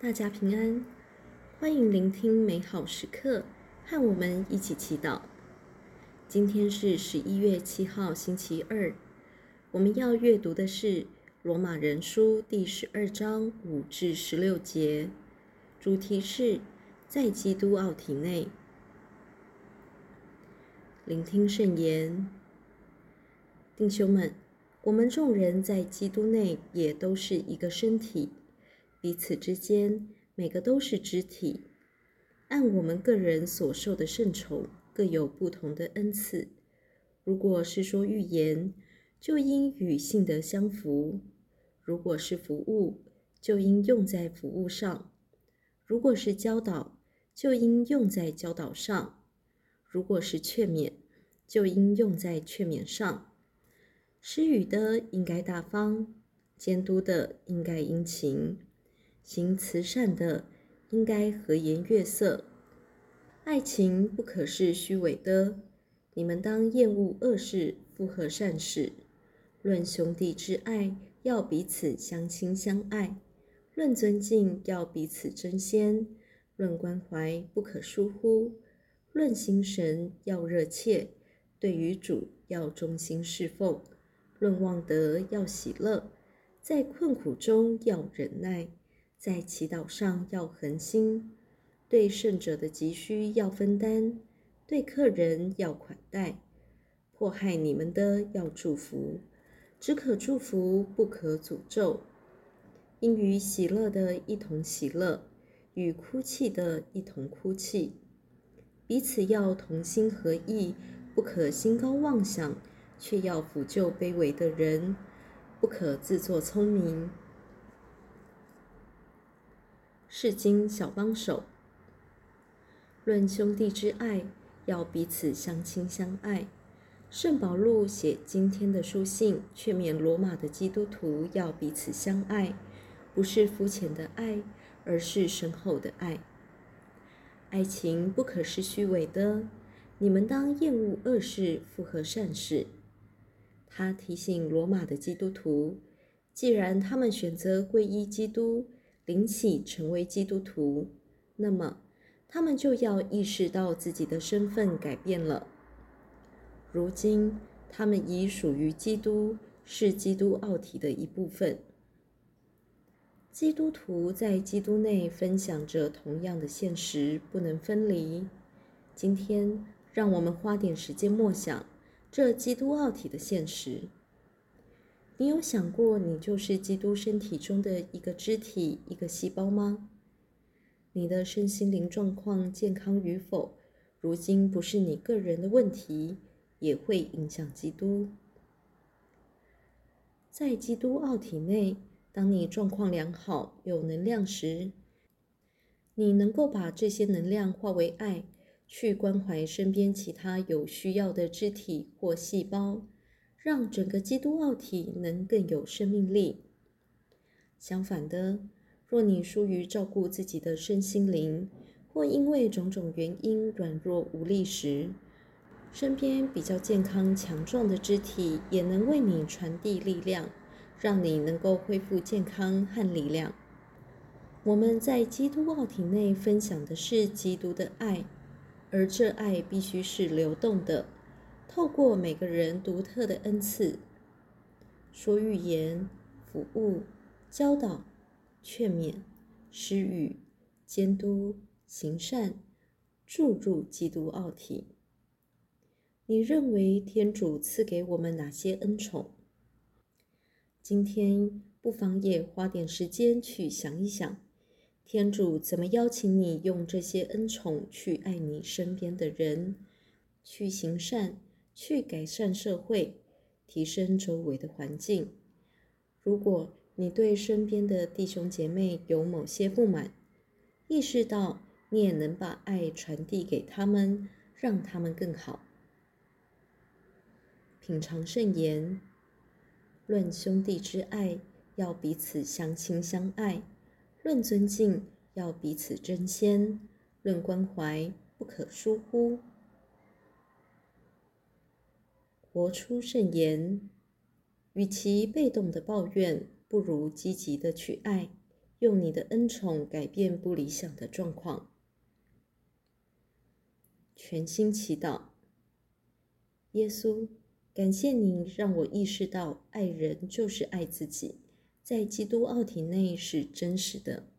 大家平安，欢迎聆听美好时刻，和我们一起祈祷。今天是十一月七号，星期二。我们要阅读的是《罗马人书》第十二章五至十六节，主题是在基督奥体内。聆听圣言，弟兄们，我们众人在基督内也都是一个身体。彼此之间，每个都是肢体，按我们个人所受的圣宠，各有不同的恩赐。如果是说预言，就应与信德相符；如果是服务，就应用在服务上；如果是教导，就应用在教导上；如果是劝勉，就应用在劝勉上。施予的应该大方，监督的应该殷勤。行慈善的，应该和颜悦色；爱情不可是虚伪的。你们当厌恶恶事，附和善事。论兄弟之爱，要彼此相亲相爱；论尊敬，要彼此争先；论关怀，不可疏忽；论心神，要热切；对于主，要忠心侍奉；论望德，要喜乐；在困苦中，要忍耐。在祈祷上要恒心，对圣者的急需要分担，对客人要款待，迫害你们的要祝福，只可祝福，不可诅咒。应与喜乐的一同喜乐，与哭泣的一同哭泣。彼此要同心合意，不可心高妄想，却要俯就卑微的人，不可自作聪明。释经小帮手，论兄弟之爱，要彼此相亲相爱。圣保禄写今天的书信，劝勉罗马的基督徒要彼此相爱，不是肤浅的爱，而是深厚的爱。爱情不可是虚伪的，你们当厌恶恶事，复合善事。他提醒罗马的基督徒，既然他们选择皈依基督，灵起成为基督徒，那么他们就要意识到自己的身份改变了。如今，他们已属于基督，是基督奥体的一部分。基督徒在基督内分享着同样的现实，不能分离。今天，让我们花点时间默想这基督奥体的现实。你有想过，你就是基督身体中的一个肢体、一个细胞吗？你的身心灵状况健康与否，如今不是你个人的问题，也会影响基督。在基督奥体内，当你状况良好、有能量时，你能够把这些能量化为爱，去关怀身边其他有需要的肢体或细胞。让整个基督奥体能更有生命力。相反的，若你疏于照顾自己的身心灵，或因为种种原因软弱无力时，身边比较健康强壮的肢体也能为你传递力量，让你能够恢复健康和力量。我们在基督奥体内分享的是基督的爱，而这爱必须是流动的。透过每个人独特的恩赐，说预言、服务、教导、劝勉、施予、监督、行善，注入基督奥体。你认为天主赐给我们哪些恩宠？今天不妨也花点时间去想一想，天主怎么邀请你用这些恩宠去爱你身边的人，去行善。去改善社会，提升周围的环境。如果你对身边的弟兄姐妹有某些不满，意识到你也能把爱传递给他们，让他们更好。品尝圣言，论兄弟之爱，要彼此相亲相爱；论尊敬，要彼此争先；论关怀，不可疏忽。活出圣言，与其被动的抱怨，不如积极的去爱，用你的恩宠改变不理想的状况。全心祈祷，耶稣，感谢您让我意识到，爱人就是爱自己，在基督奥体内是真实的。